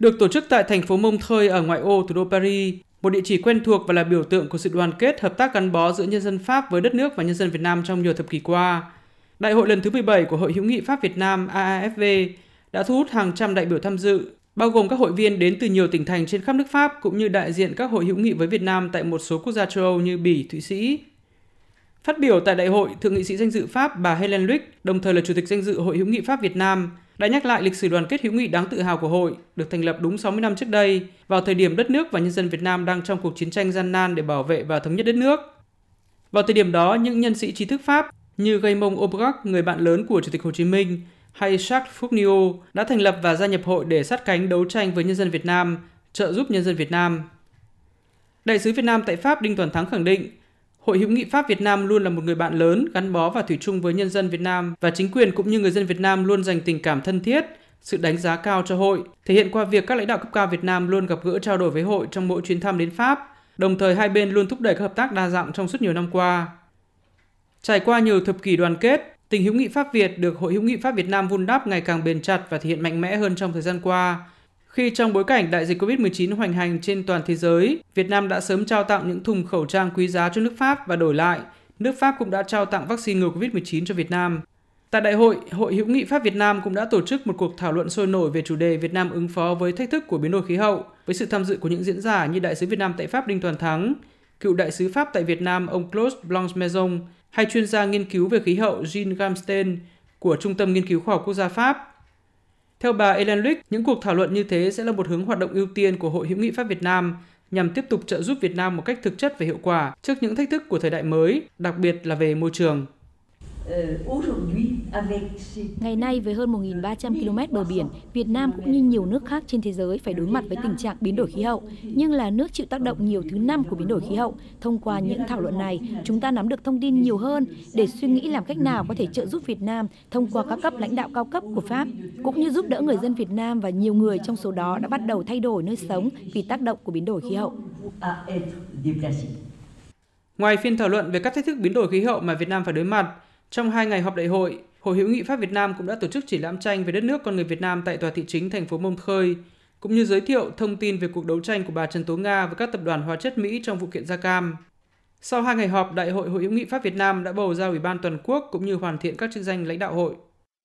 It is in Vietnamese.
được tổ chức tại thành phố Montreuil ở ngoại ô thủ đô Paris, một địa chỉ quen thuộc và là biểu tượng của sự đoàn kết, hợp tác gắn bó giữa nhân dân Pháp với đất nước và nhân dân Việt Nam trong nhiều thập kỷ qua. Đại hội lần thứ 17 của Hội hữu nghị Pháp Việt Nam AAFV đã thu hút hàng trăm đại biểu tham dự, bao gồm các hội viên đến từ nhiều tỉnh thành trên khắp nước Pháp cũng như đại diện các hội hữu nghị với Việt Nam tại một số quốc gia châu Âu như Bỉ, Thụy Sĩ. Phát biểu tại đại hội, Thượng nghị sĩ danh dự Pháp bà Helen Luick, đồng thời là Chủ tịch danh dự Hội hữu nghị Pháp Việt Nam, đã nhắc lại lịch sử đoàn kết hữu nghị đáng tự hào của hội, được thành lập đúng 60 năm trước đây, vào thời điểm đất nước và nhân dân Việt Nam đang trong cuộc chiến tranh gian nan để bảo vệ và thống nhất đất nước. Vào thời điểm đó, những nhân sĩ trí thức Pháp như Raymond Aubrac, người bạn lớn của Chủ tịch Hồ Chí Minh, hay Jacques Fournier đã thành lập và gia nhập hội để sát cánh đấu tranh với nhân dân Việt Nam, trợ giúp nhân dân Việt Nam. Đại sứ Việt Nam tại Pháp Đinh Toàn Thắng khẳng định, Hội hữu nghị Pháp Việt Nam luôn là một người bạn lớn, gắn bó và thủy chung với nhân dân Việt Nam và chính quyền cũng như người dân Việt Nam luôn dành tình cảm thân thiết, sự đánh giá cao cho hội, thể hiện qua việc các lãnh đạo cấp cao Việt Nam luôn gặp gỡ trao đổi với hội trong mỗi chuyến thăm đến Pháp, đồng thời hai bên luôn thúc đẩy các hợp tác đa dạng trong suốt nhiều năm qua. Trải qua nhiều thập kỷ đoàn kết, tình hữu nghị Pháp Việt được Hội hữu nghị Pháp Việt Nam vun đắp ngày càng bền chặt và thể hiện mạnh mẽ hơn trong thời gian qua. Khi trong bối cảnh đại dịch COVID-19 hoành hành trên toàn thế giới, Việt Nam đã sớm trao tặng những thùng khẩu trang quý giá cho nước Pháp và đổi lại, nước Pháp cũng đã trao tặng vaccine ngừa COVID-19 cho Việt Nam. Tại đại hội, Hội hữu nghị Pháp Việt Nam cũng đã tổ chức một cuộc thảo luận sôi nổi về chủ đề Việt Nam ứng phó với thách thức của biến đổi khí hậu, với sự tham dự của những diễn giả như đại sứ Việt Nam tại Pháp Đinh Toàn Thắng, cựu đại sứ Pháp tại Việt Nam ông Claude Blanche-Maison hay chuyên gia nghiên cứu về khí hậu Jean Gamstein của Trung tâm Nghiên cứu Khoa học Quốc gia Pháp. Theo bà Ellen Luick, những cuộc thảo luận như thế sẽ là một hướng hoạt động ưu tiên của Hội hữu nghị Pháp Việt Nam nhằm tiếp tục trợ giúp Việt Nam một cách thực chất và hiệu quả trước những thách thức của thời đại mới, đặc biệt là về môi trường. Euh, Ngày nay với hơn 1.300 km bờ biển, Việt Nam cũng như nhiều nước khác trên thế giới phải đối mặt với tình trạng biến đổi khí hậu, nhưng là nước chịu tác động nhiều thứ năm của biến đổi khí hậu. Thông qua những thảo luận này, chúng ta nắm được thông tin nhiều hơn để suy nghĩ làm cách nào có thể trợ giúp Việt Nam thông qua các cấp lãnh đạo cao cấp của Pháp, cũng như giúp đỡ người dân Việt Nam và nhiều người trong số đó đã bắt đầu thay đổi nơi sống vì tác động của biến đổi khí hậu. Ngoài phiên thảo luận về các thách thức biến đổi khí hậu mà Việt Nam phải đối mặt, trong hai ngày họp đại hội, Hội hữu nghị Pháp Việt Nam cũng đã tổ chức triển lãm tranh về đất nước con người Việt Nam tại tòa thị chính thành phố Montreuil, cũng như giới thiệu thông tin về cuộc đấu tranh của bà Trần Tố Nga với các tập đoàn hóa chất Mỹ trong vụ kiện da cam. Sau hai ngày họp, Đại hội Hội hữu nghị Pháp Việt Nam đã bầu ra Ủy ban toàn quốc cũng như hoàn thiện các chức danh lãnh đạo hội.